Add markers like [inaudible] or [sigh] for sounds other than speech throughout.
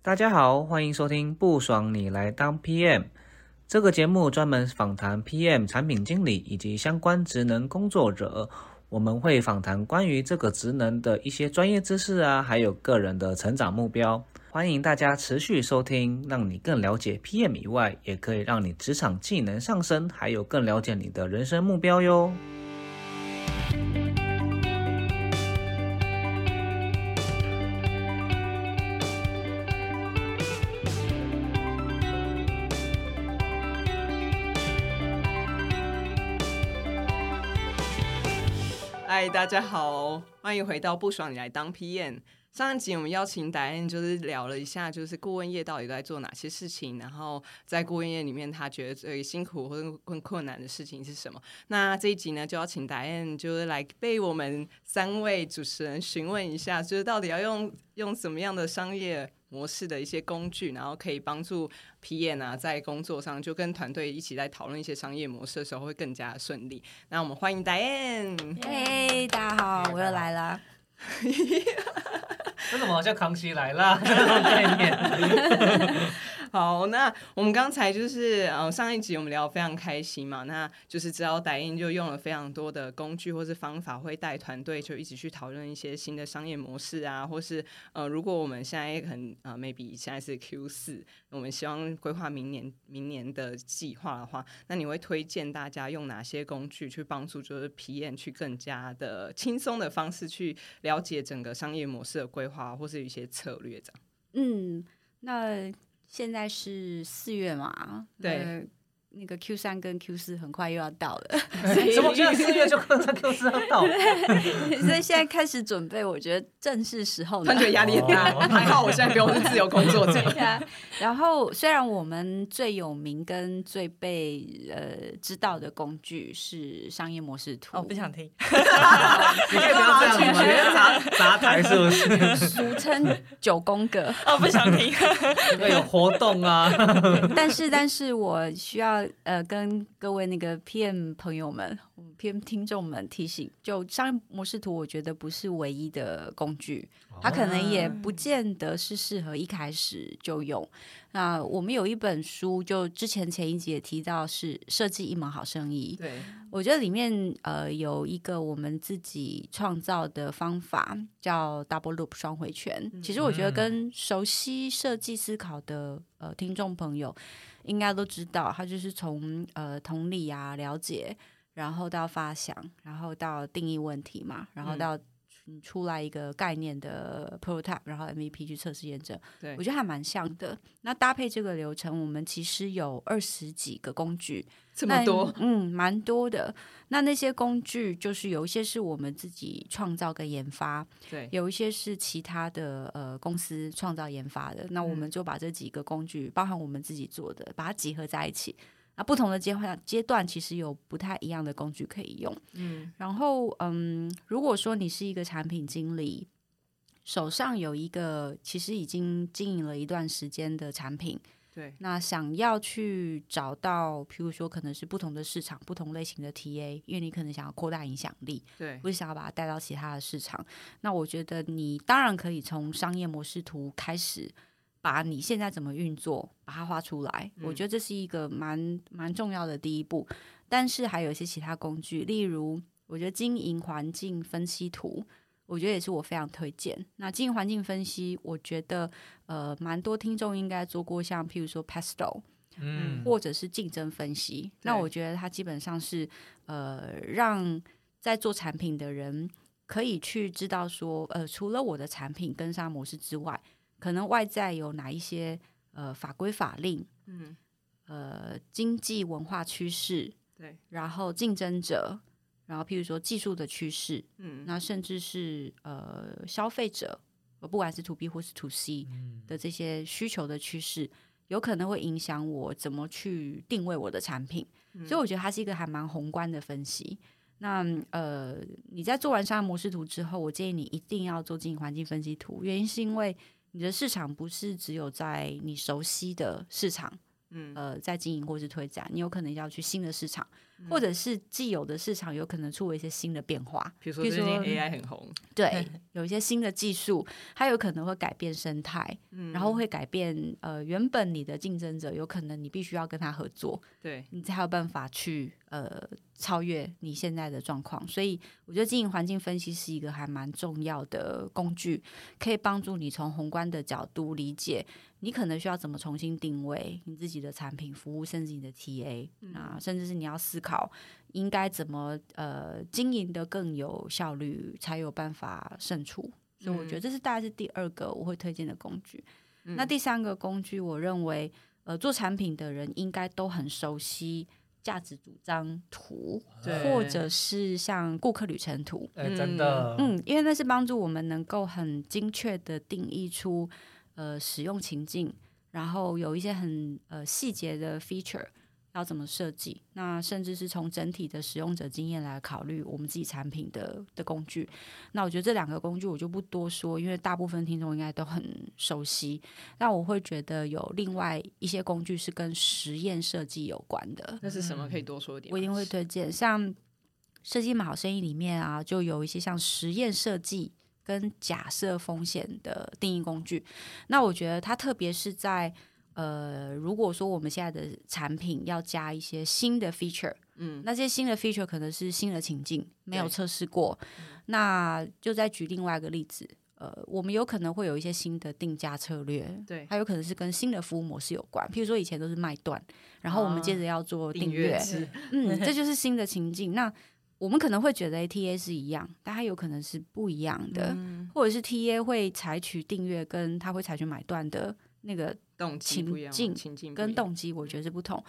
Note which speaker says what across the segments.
Speaker 1: 大家好，欢迎收听不爽你来当 PM 这个节目，专门访谈 PM 产品经理以及相关职能工作者。我们会访谈关于这个职能的一些专业知识啊，还有个人的成长目标。欢迎大家持续收听，让你更了解 PM 以外，也可以让你职场技能上升，还有更了解你的人生目标哟。
Speaker 2: 嗨，大家好，欢迎回到不爽你来当 PM。上一集我们邀请达恩，就是聊了一下，就是顾问业到底在做哪些事情，然后在顾问业里面，他觉得最辛苦或者更困难的事情是什么。那这一集呢，就要请达恩，就是来被我们三位主持人询问一下，就是到底要用用什么样的商业模式的一些工具，然后可以帮助 P N 啊，在工作上就跟团队一起在讨论一些商业模式的时候会更加顺利。那我们欢迎戴恩。
Speaker 3: 嘿，大家好，我又来了。[laughs] [laughs]
Speaker 1: 为什么好像康熙来了？[laughs]
Speaker 2: 好，那我们刚才就是呃上一集我们聊得非常开心嘛，那就是知道戴印就用了非常多的工具或是方法，会带团队就一起去讨论一些新的商业模式啊，或是呃如果我们现在很呃 maybe 现在是 Q 四，我们希望规划明年明年的计划的话，那你会推荐大家用哪些工具去帮助就是皮验去更加的轻松的方式去了解整个商业模式的规划或是一些策略这样？
Speaker 3: 嗯，那。现在是四月嘛？
Speaker 2: 对。
Speaker 3: 那个 Q 三跟 Q 四很快又要到了，[laughs]
Speaker 1: 怎么现在四月就 Q 三 Q 四要到了？
Speaker 3: 所以现在开始准备，我觉得正是时候。
Speaker 2: 他觉得压力很大，还好我现在不用是 [laughs] 自由工作者。
Speaker 3: 然后虽然我们最有名跟最被呃知道的工具是商业模式图，
Speaker 4: 哦，不想听。[laughs] 你
Speaker 1: 可以不要这样子砸砸台是不是？
Speaker 3: 俗称九宫格。
Speaker 4: 哦，不想听。
Speaker 1: 会有活动啊。
Speaker 3: 但是，但是我需要。呃，跟各位那个 PM 朋友们、PM 听众们提醒，就商业模式图，我觉得不是唯一的工具，它可能也不见得是适合一开始就用。那我们有一本书，就之前前一集也提到，是设计一门好生意。
Speaker 2: 对，
Speaker 3: 我觉得里面呃有一个我们自己创造的方法，叫 Double Loop 双回圈。其实我觉得跟熟悉设计思考的呃听众朋友。应该都知道，它就是从呃同理啊了解，然后到发想，然后到定义问题嘛，然后到出来一个概念的 prototype，然后 MVP 去测试验证。
Speaker 2: 对
Speaker 3: 我觉得还蛮像的。那搭配这个流程，我们其实有二十几个工具，
Speaker 2: 这么多，
Speaker 3: 嗯，蛮多的。那那些工具就是有一些是我们自己创造跟研发，
Speaker 2: 对，
Speaker 3: 有一些是其他的呃公司创造研发的。那我们就把这几个工具，包含我们自己做的，把它集合在一起。那不同的阶段阶段，其实有不太一样的工具可以用。嗯，然后嗯，如果说你是一个产品经理，手上有一个其实已经经营了一段时间的产品。
Speaker 2: 对，
Speaker 3: 那想要去找到，譬如说可能是不同的市场、不同类型的 TA，因为你可能想要扩大影响力，
Speaker 2: 对，
Speaker 3: 不是想要把它带到其他的市场。那我觉得你当然可以从商业模式图开始，把你现在怎么运作，把它画出来。我觉得这是一个蛮蛮重要的第一步。但是还有一些其他工具，例如我觉得经营环境分析图。我觉得也是我非常推荐。那经营环境分析，我觉得呃，蛮多听众应该做过，像譬如说 Pesto，嗯，或者是竞争分析。那我觉得它基本上是呃，让在做产品的人可以去知道说，呃，除了我的产品跟上模式之外，可能外在有哪一些呃法规法令，嗯，呃，经济文化趋势，
Speaker 2: 对，
Speaker 3: 然后竞争者。然后，譬如说技术的趋势，嗯，那甚至是呃消费者，不管是 to B 或是 to C 的这些需求的趋势，有可能会影响我怎么去定位我的产品。所以我觉得它是一个还蛮宏观的分析。那呃，你在做完商业模式图之后，我建议你一定要做经营环境分析图。原因是因为你的市场不是只有在你熟悉的市场，嗯，呃，在经营或是推展，你有可能要去新的市场。或者是既有的市场有可能出了一些新的变化，
Speaker 2: 比如说最近 AI 很红，
Speaker 3: 对，[laughs] 有一些新的技术，它有可能会改变生态，然后会改变呃原本你的竞争者，有可能你必须要跟他合作，
Speaker 2: 对。
Speaker 3: 你才有办法去呃超越你现在的状况。所以我觉得经营环境分析是一个还蛮重要的工具，可以帮助你从宏观的角度理解。你可能需要怎么重新定位你自己的产品、服务，甚至你的 TA 啊，甚至是你要思考应该怎么呃经营的更有效率，才有办法胜出。所以我觉得这是大概是第二个我会推荐的工具。那第三个工具，我认为呃做产品的人应该都很熟悉价值主张图，或者是像顾客旅程图。
Speaker 1: 哎，真的，
Speaker 3: 嗯，因为那是帮助我们能够很精确的定义出。呃，使用情境，然后有一些很呃细节的 feature 要怎么设计？那甚至是从整体的使用者经验来考虑我们自己产品的的工具。那我觉得这两个工具我就不多说，因为大部分听众应该都很熟悉。那我会觉得有另外一些工具是跟实验设计有关的。
Speaker 2: 那是什么？可以多说一点？
Speaker 3: 我一定会推荐，像设计好生意里面啊，就有一些像实验设计。跟假设风险的定义工具，那我觉得它特别是在呃，如果说我们现在的产品要加一些新的 feature，嗯，那些新的 feature 可能是新的情境，没有测试过，那就再举另外一个例子，呃，我们有可能会有一些新的定价策略，
Speaker 2: 对，
Speaker 3: 还有可能是跟新的服务模式有关，譬如说以前都是卖断，然后我们接着要做订阅，嗯，这就是新的情境，那。我们可能会觉得 T A 是一样，但它有可能是不一样的，或者是 T A 会采取订阅，跟他会采取买断的那个情境
Speaker 2: 情境
Speaker 3: 跟动机，我觉得是不同，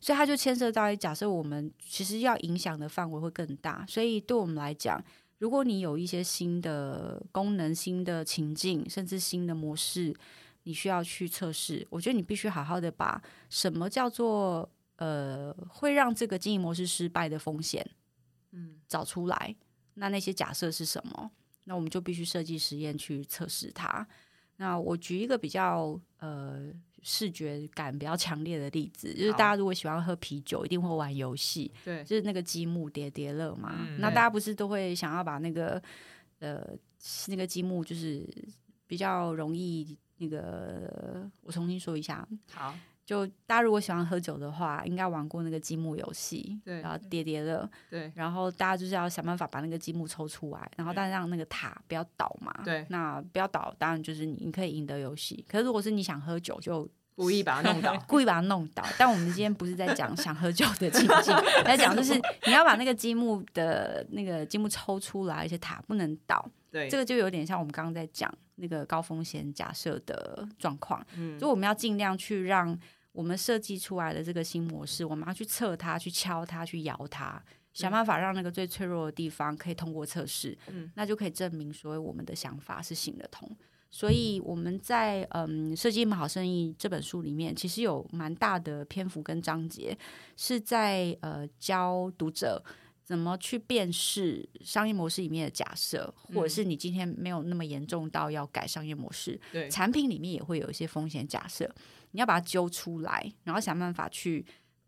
Speaker 3: 所以它就牵涉到假设我们其实要影响的范围会更大，所以对我们来讲，如果你有一些新的功能、新的情境，甚至新的模式，你需要去测试，我觉得你必须好好的把什么叫做呃会让这个经营模式失败的风险。嗯，找出来，那那些假设是什么？那我们就必须设计实验去测试它。那我举一个比较呃视觉感比较强烈的例子，就是大家如果喜欢喝啤酒，一定会玩游戏，
Speaker 2: 对，
Speaker 3: 就是那个积木叠叠乐嘛。那大家不是都会想要把那个呃那个积木，就是比较容易那个，我重新说一下，
Speaker 2: 好。
Speaker 3: 就大家如果喜欢喝酒的话，应该玩过那个积木游戏，
Speaker 2: 对，
Speaker 3: 然后叠叠乐，
Speaker 2: 对，
Speaker 3: 然后大家就是要想办法把那个积木抽出来，然后但让那个塔不要倒嘛，
Speaker 2: 对，
Speaker 3: 那不要倒，当然就是你你可以赢得游戏。可是如果是你想喝酒，就
Speaker 2: 故意把它弄倒，
Speaker 3: 故意把它弄倒。但我们今天不是在讲想喝酒的情境，[laughs] 在讲就是你要把那个积木的那个积木抽出来，而且塔不能倒。
Speaker 2: 对，
Speaker 3: 这个就有点像我们刚刚在讲那个高风险假设的状况，嗯，就我们要尽量去让。我们设计出来的这个新模式，我们要去测它、去敲它、去摇它，想办法让那个最脆弱的地方可以通过测试，嗯，那就可以证明说我们的想法是行得通。所以我们在嗯《设计一门好生意》这本书里面，其实有蛮大的篇幅跟章节是在呃教读者怎么去辨识商业模式里面的假设，或者是你今天没有那么严重到要改商业模式，
Speaker 2: 对，
Speaker 3: 产品里面也会有一些风险假设。你要把它揪出来，然后想办法去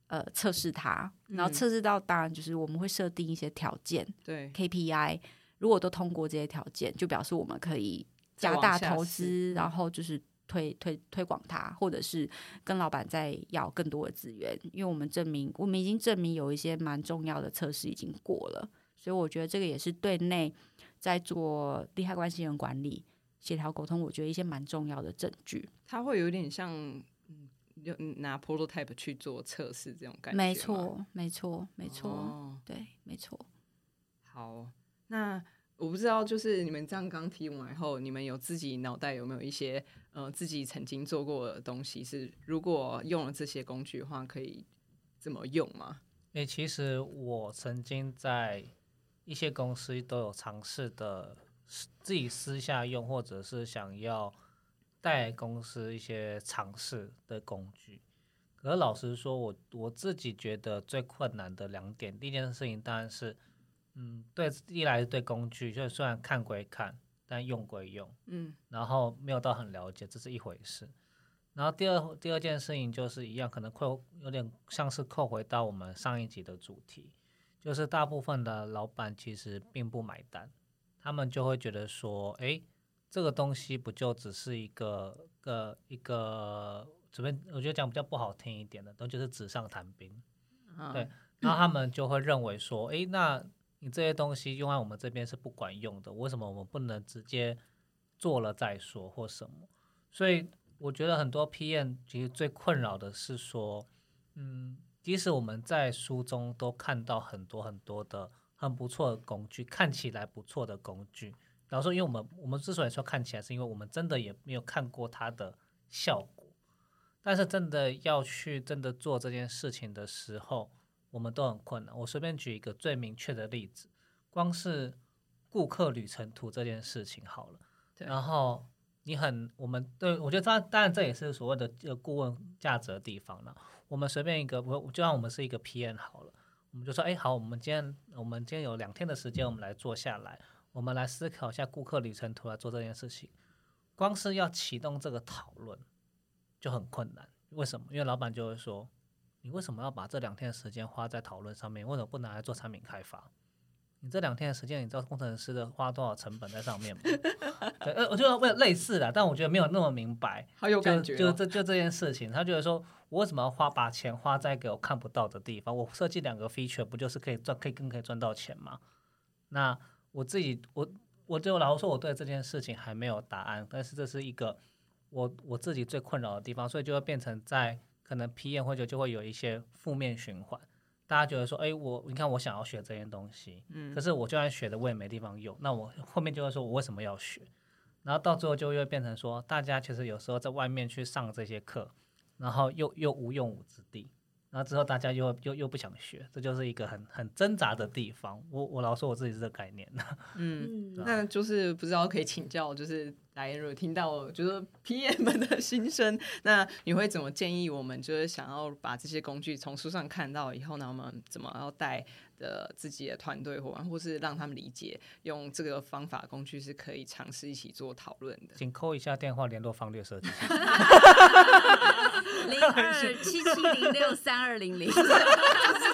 Speaker 3: 呃测试它，然后测试到当然就是我们会设定一些条件，
Speaker 2: 对
Speaker 3: KPI，如果都通过这些条件，就表示我们可以加大投资，然后就是推推推广它，或者是跟老板再要更多的资源，因为我们证明我们已经证明有一些蛮重要的测试已经过了，所以我觉得这个也是对内在做利害关系人管理、协调沟通，我觉得一些蛮重要的证据。
Speaker 2: 它会有点像。就拿 prototype 去做测试，这种感觉。
Speaker 3: 没错，没错，没错。对，没错。
Speaker 2: 好，那我不知道，就是你们这样刚提完后，你们有自己脑袋有没有一些呃自己曾经做过的东西？是如果用了这些工具的话，可以怎么用吗？
Speaker 1: 诶，其实我曾经在一些公司都有尝试的，自己私下用，或者是想要。带公司一些尝试的工具，可是老实说，我我自己觉得最困难的两点，第一件事情当然是，嗯，对，一来是对工具，就虽然看归看，但用归用，嗯，然后没有到很了解，这是一回事。然后第二第二件事情就是一样，可能会有点像是扣回到我们上一集的主题，就是大部分的老板其实并不买单，他们就会觉得说，哎，这个东西不就只是一个个一个，怎么我觉得讲比较不好听一点的，都就是纸上谈兵，对，然后他们就会认为说，哎，那你这些东西用在我们这边是不管用的，为什么我们不能直接做了再说或什么？所以。我觉得很多 PM 其实最困扰的是说，嗯，即使我们在书中都看到很多很多的很不错的工具，看起来不错的工具，然后说，因为我们我们之所以说看起来，是因为我们真的也没有看过它的效果，但是真的要去真的做这件事情的时候，我们都很困难。我随便举一个最明确的例子，光是顾客旅程图这件事情好了，然后。你很，我们对我觉得这当然这也是所谓的这个顾问价值的地方了。我们随便一个，我就像我们是一个 PM 好了，我们就说，哎，好，我们今天我们今天有两天的时间，我们来坐下来，我们来思考一下顾客旅程图来做这件事情。光是要启动这个讨论就很困难，为什么？因为老板就会说，你为什么要把这两天的时间花在讨论上面？为什么不拿来做产品开发？你这两天的时间，你知道工程师的花多少成本在上面吗？[laughs] 对，呃，我就为类似的，但我觉得没有那么明白。[laughs]
Speaker 2: 好有感觉。
Speaker 1: 就这就这件事情，他觉得说，我为什么要花把钱花在给我看不到的地方？我设计两个 feature 不就是可以赚，可以更可以赚到钱吗？那我自己，我我对我老实说，我对这件事情还没有答案。但是这是一个我我自己最困扰的地方，所以就会变成在可能皮炎或者就会有一些负面循环。大家觉得说，哎，我你看我想要学这件东西，嗯，可是我就算学的我也没地方用，那我后面就会说我为什么要学？然后到最后就会变成说，大家其实有时候在外面去上这些课，然后又又无用武之地。然后之后大家又又又不想学，这就是一个很很挣扎的地方。我我老说我自己是这个概念
Speaker 2: 嗯，[laughs] 那就是不知道可以请教，就是来如果听到就是 PM 们的心声，那你会怎么建议我们？就是想要把这些工具从书上看到以后呢，我们怎么要带的自己的团队伙伴，或是让他们理解用这个方法工具是可以尝试一起做讨论的？
Speaker 1: 请扣一下电话联络方略设计。
Speaker 3: 零二七七零六三二零零，
Speaker 2: 是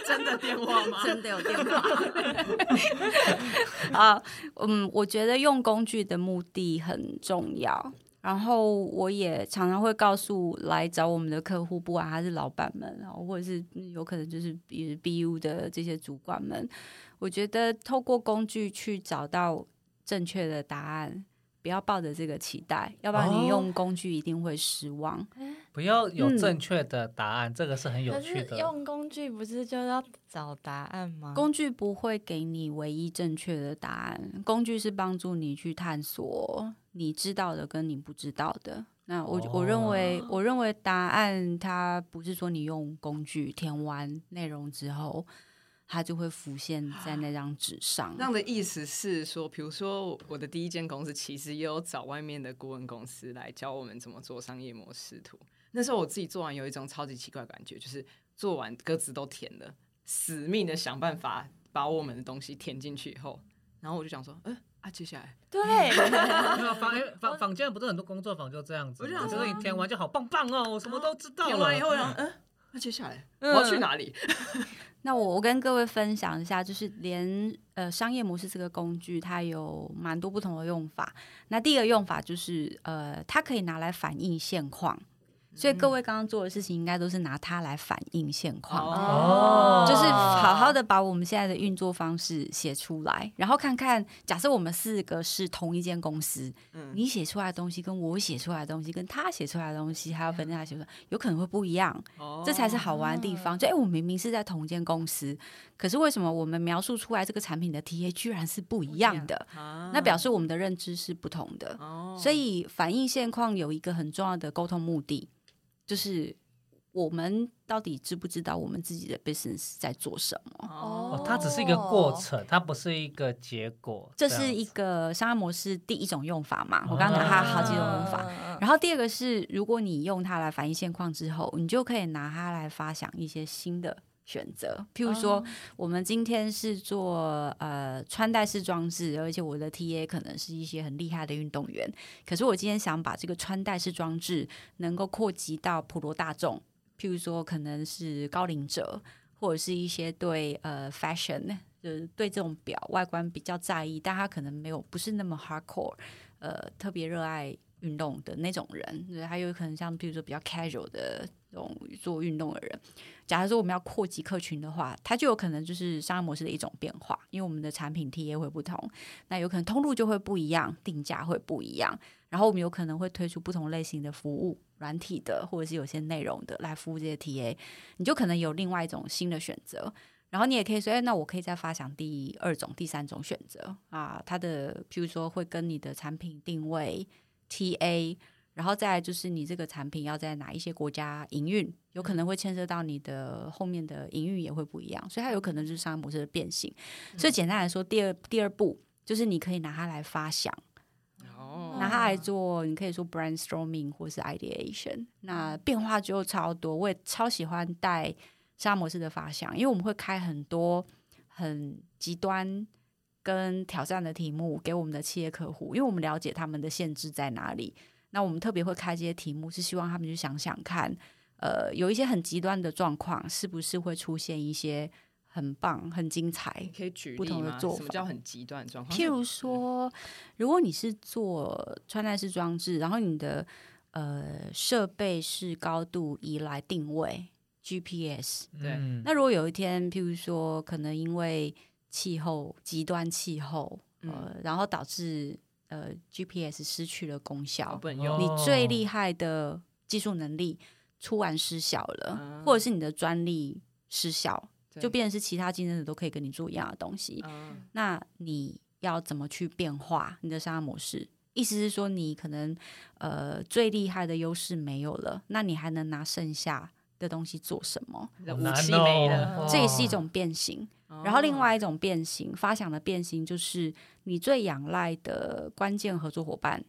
Speaker 2: 真的电话吗？
Speaker 3: 真的有电话。[laughs] 啊，嗯，我觉得用工具的目的很重要。然后我也常常会告诉来找我们的客户，不管他是老板们，然后或者是有可能就是比如 BU 的这些主管们，我觉得透过工具去找到正确的答案。不要抱着这个期待，要不然你用工具一定会失望。
Speaker 1: 不要有正确的答案，这个是很有趣的。
Speaker 4: 用工具不是就要找答案吗？
Speaker 3: 工具不会给你唯一正确的答案，工具是帮助你去探索你知道的跟你不知道的。那我我认为，我认为答案它不是说你用工具填完内容之后。它就会浮现在那张纸上。
Speaker 2: 那样的意思是说，比如说我的第一间公司其实也有找外面的顾问公司来教我们怎么做商业模式图。那时候我自己做完有一种超级奇怪的感觉，就是做完歌词都填了，死命的想办法把我们的东西填进去以后，然后我就想说，嗯啊，接下来
Speaker 4: 对，
Speaker 1: 坊坊坊间不是很多工作坊就这样子，我觉得你填完就好棒棒哦，我什么都知道了。
Speaker 2: 填完以后，[laughs] 嗯，那接下来我要去哪里？[laughs]
Speaker 3: 那我我跟各位分享一下，就是连呃商业模式这个工具，它有蛮多不同的用法。那第一个用法就是呃，它可以拿来反映现况。所以各位刚刚做的事情，应该都是拿它来反映现况，哦，就是好好的把我们现在的运作方式写出来，然后看看，假设我们四个是同一间公司，嗯，你写出来的东西跟我写出来的东西，跟他写出来的东西，还有分他写出来，有可能会不一样，哦，这才是好玩的地方。就哎，我明明是在同一间公司，可是为什么我们描述出来这个产品的 TA 居然是不一样的？那表示我们的认知是不同的。哦，所以反映现况有一个很重要的沟通目的。就是我们到底知不知道我们自己的 business 在做什么？
Speaker 1: 哦，它只是一个过程，它不是一个结果。
Speaker 3: 这是一个商业模式第一种用法嘛？我刚刚讲它好几种用法。然后第二个是，如果你用它来反映现况之后，你就可以拿它来发想一些新的选择。譬如说，我们今天是做呃穿戴式装置，而且我的 TA 可能是一些很厉害的运动员，可是我今天想把这个穿戴式装置能够扩及到普罗大众，譬如说可能是高龄者，或者是一些对呃 fashion。就是对这种表外观比较在意，但他可能没有不是那么 hardcore，呃，特别热爱运动的那种人，对，还有可能像比如说比较 casual 的这种做运动的人。假如说我们要扩及客群的话，它就有可能就是商业模式的一种变化，因为我们的产品 TA 会不同，那有可能通路就会不一样，定价会不一样，然后我们有可能会推出不同类型的服务，软体的或者是有些内容的来服务这些 TA，你就可能有另外一种新的选择。然后你也可以说，哎，那我可以再发想第二种、第三种选择啊。它的，譬如说，会跟你的产品定位、TA，然后再就是你这个产品要在哪一些国家营运，有可能会牵涉到你的后面的营运也会不一样，所以它有可能就是商业模式的变形。所以简单来说，第二第二步就是你可以拿它来发想，拿它来做，你可以说 brainstorming 或是 ideation，那变化就超多。我也超喜欢带。商业模式的发想，因为我们会开很多很极端跟挑战的题目给我们的企业客户，因为我们了解他们的限制在哪里。那我们特别会开这些题目，是希望他们去想想看，呃，有一些很极端的状况，是不是会出现一些很棒、很精彩？
Speaker 2: 可以举
Speaker 3: 不同的做法。
Speaker 2: 什么叫很极端的状况？
Speaker 3: 譬如说，如果你是做穿戴式装置，然后你的呃设备是高度依赖定位。GPS
Speaker 2: 对，
Speaker 3: 那如果有一天，譬如说，可能因为气候极端气候，呃，然后导致呃 GPS 失去了功效，你最厉害的技术能力突然失效了，或者是你的专利失效，就变成是其他竞争者都可以跟你做一样的东西，那你要怎么去变化你的商业模式？意思是说，你可能呃最厉害的优势没有了，那你还能拿剩下？的东西做什么？
Speaker 2: 武器没了，
Speaker 3: 这也是一种变形。然后另外一种变形，发想的变形，就是你最仰赖的关键合作伙伴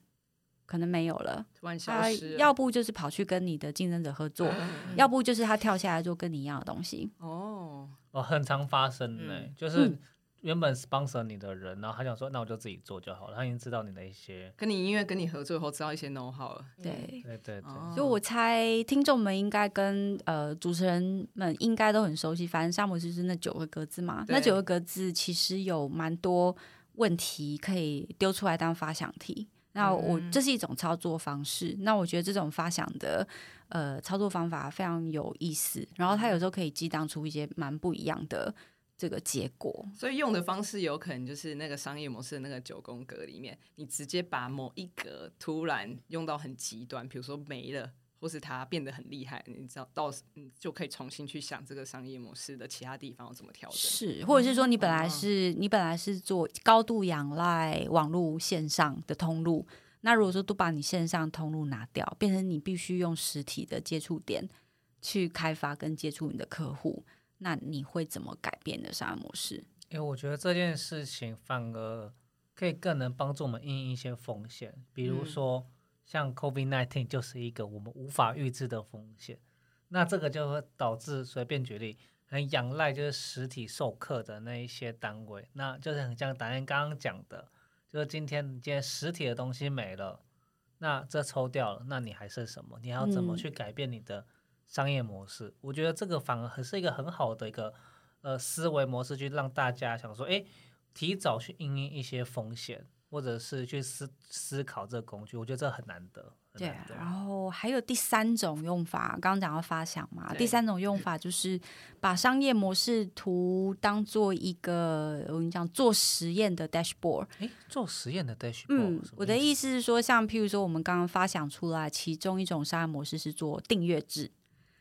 Speaker 3: 可能没有了，
Speaker 2: 他
Speaker 3: 要不就是跑去跟你的竞争者合作，[laughs] 要不就是他跳下来做跟你一样的东西。
Speaker 1: 哦，哦，很常发生呢，就是。原本 sponsor 你的人，然后他想说，那我就自己做就好了。他已经知道你的一些，
Speaker 2: 跟你音乐跟你合作以后，知道一些 know how 了。
Speaker 3: 对
Speaker 1: 对对对，
Speaker 3: 就我猜听众们应该跟呃主持人们应该都很熟悉。反正沙姆就是那九个格子嘛，那九个格子其实有蛮多问题可以丢出来当发想题。那我这是一种操作方式。那我觉得这种发想的呃操作方法非常有意思。然后它有时候可以激荡出一些蛮不一样的。这个结果，
Speaker 2: 所以用的方式有可能就是那个商业模式的那个九宫格里面，你直接把某一格突然用到很极端，比如说没了，或是它变得很厉害，你知道到嗯就可以重新去想这个商业模式的其他地方要怎么调整，
Speaker 3: 是，或者是说你本来是你本来是做高度仰赖网络线上的通路，那如果说都把你线上通路拿掉，变成你必须用实体的接触点去开发跟接触你的客户。那你会怎么改变的商业模式？
Speaker 1: 因为我觉得这件事情反而可以更能帮助我们应一些风险，比如说像 COVID nineteen 就是一个我们无法预知的风险。那这个就会导致随便举例，很仰赖就是实体授课的那一些单位，那就是很像达人刚刚讲的，就是今天今天实体的东西没了，那这抽掉了，那你还剩什么？你还要怎么去改变你的？商业模式，我觉得这个反而还是一个很好的一个呃思维模式，去让大家想说，哎，提早去应对一些风险，或者是去思思考这个工具，我觉得这很难得。
Speaker 3: 对，然后还有第三种用法，刚刚讲到发想嘛，第三种用法就是把商业模式图当做一个我跟你讲做实验的 dashboard。
Speaker 1: 哎，做实验的 dashboard。
Speaker 3: 嗯，我的意思是说，像譬如说我们刚刚发想出来，其中一种商业模式是做订阅制。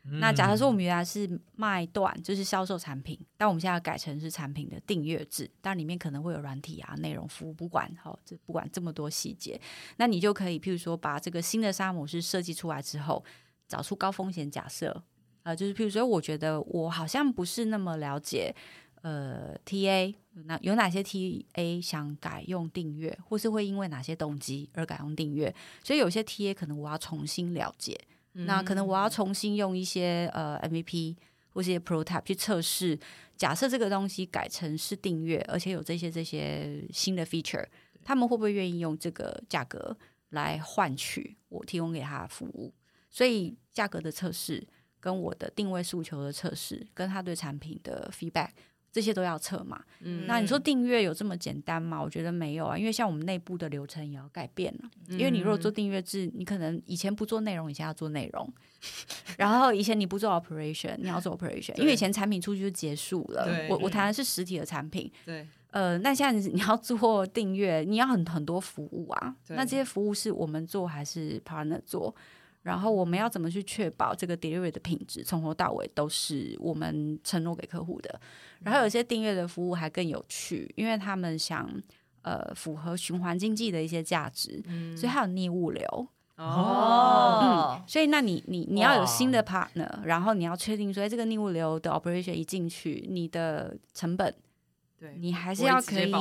Speaker 3: 那假如说我们原来是卖断，就是销售产品，但我们现在改成是产品的订阅制，但里面可能会有软体啊、内容服务，不管好这不管这么多细节，那你就可以譬如说把这个新的商业模式设计出来之后，找出高风险假设。啊，就是譬如说，我觉得我好像不是那么了解呃 TA，那有哪些 TA 想改用订阅，或是会因为哪些动机而改用订阅，所以有些 TA 可能我要重新了解。那可能我要重新用一些呃 MVP，或是一些 prototype 去测试。假设这个东西改成是订阅，而且有这些这些新的 feature，他们会不会愿意用这个价格来换取我提供给他的服务？所以价格的测试。跟我的定位诉求的测试，跟他对产品的 feedback，这些都要测嘛。嗯，那你说订阅有这么简单吗？我觉得没有啊，因为像我们内部的流程也要改变了。因为你如果做订阅制，你可能以前不做内容，以前要做内容，[laughs] 然后以前你不做 operation，你要做 operation，因为以前产品出去就结束了。我我谈的是实体的产品。
Speaker 2: 对。
Speaker 3: 呃，那现在 [laughs] 你要做订阅，你要很很多服务啊。那这些服务是我们做还是 partner 做？然后我们要怎么去确保这个 delivery 的品质从头到尾都是我们承诺给客户的？然后有些订阅的服务还更有趣，因为他们想呃符合循环经济的一些价值，所以还有逆物流哦。嗯，所以那你你你要有新的 partner，然后你要确定说这个逆物流的 operation 一进去，你的成本
Speaker 2: 对
Speaker 3: 你还是要可以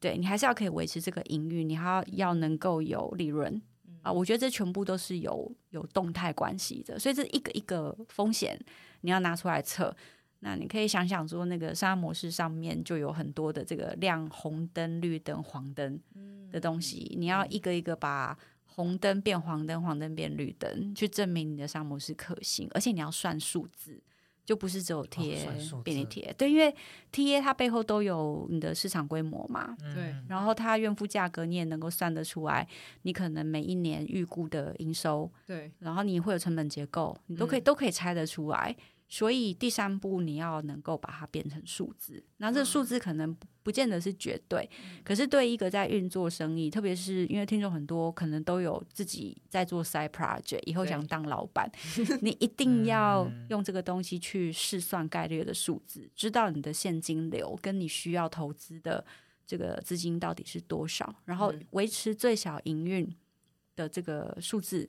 Speaker 3: 对你还是要可以维持这个营运，你还要要能够有利润。啊，我觉得这全部都是有有动态关系的，所以这一个一个风险你要拿出来测。那你可以想想说，那个商业模式上面就有很多的这个亮红灯、绿灯、黄灯的东西，你要一个一个把红灯变黄灯、黄灯变绿灯，去证明你的商业模式可行，而且你要算数字。就不是只有贴便利贴，对，因为贴它背后都有你的市场规模嘛，
Speaker 2: 对，
Speaker 3: 然后它怨付价格你也能够算得出来，你可能每一年预估的营收，
Speaker 2: 对，
Speaker 3: 然后你会有成本结构，你都可以都可以猜得出来。所以第三步你要能够把它变成数字，那这数字可能不见得是绝对，可是对一个在运作生意，特别是因为听众很多可能都有自己在做 side project，以后想当老板，[laughs] 你一定要用这个东西去试算概率的数字，知道你的现金流跟你需要投资的这个资金到底是多少，然后维持最小营运的这个数字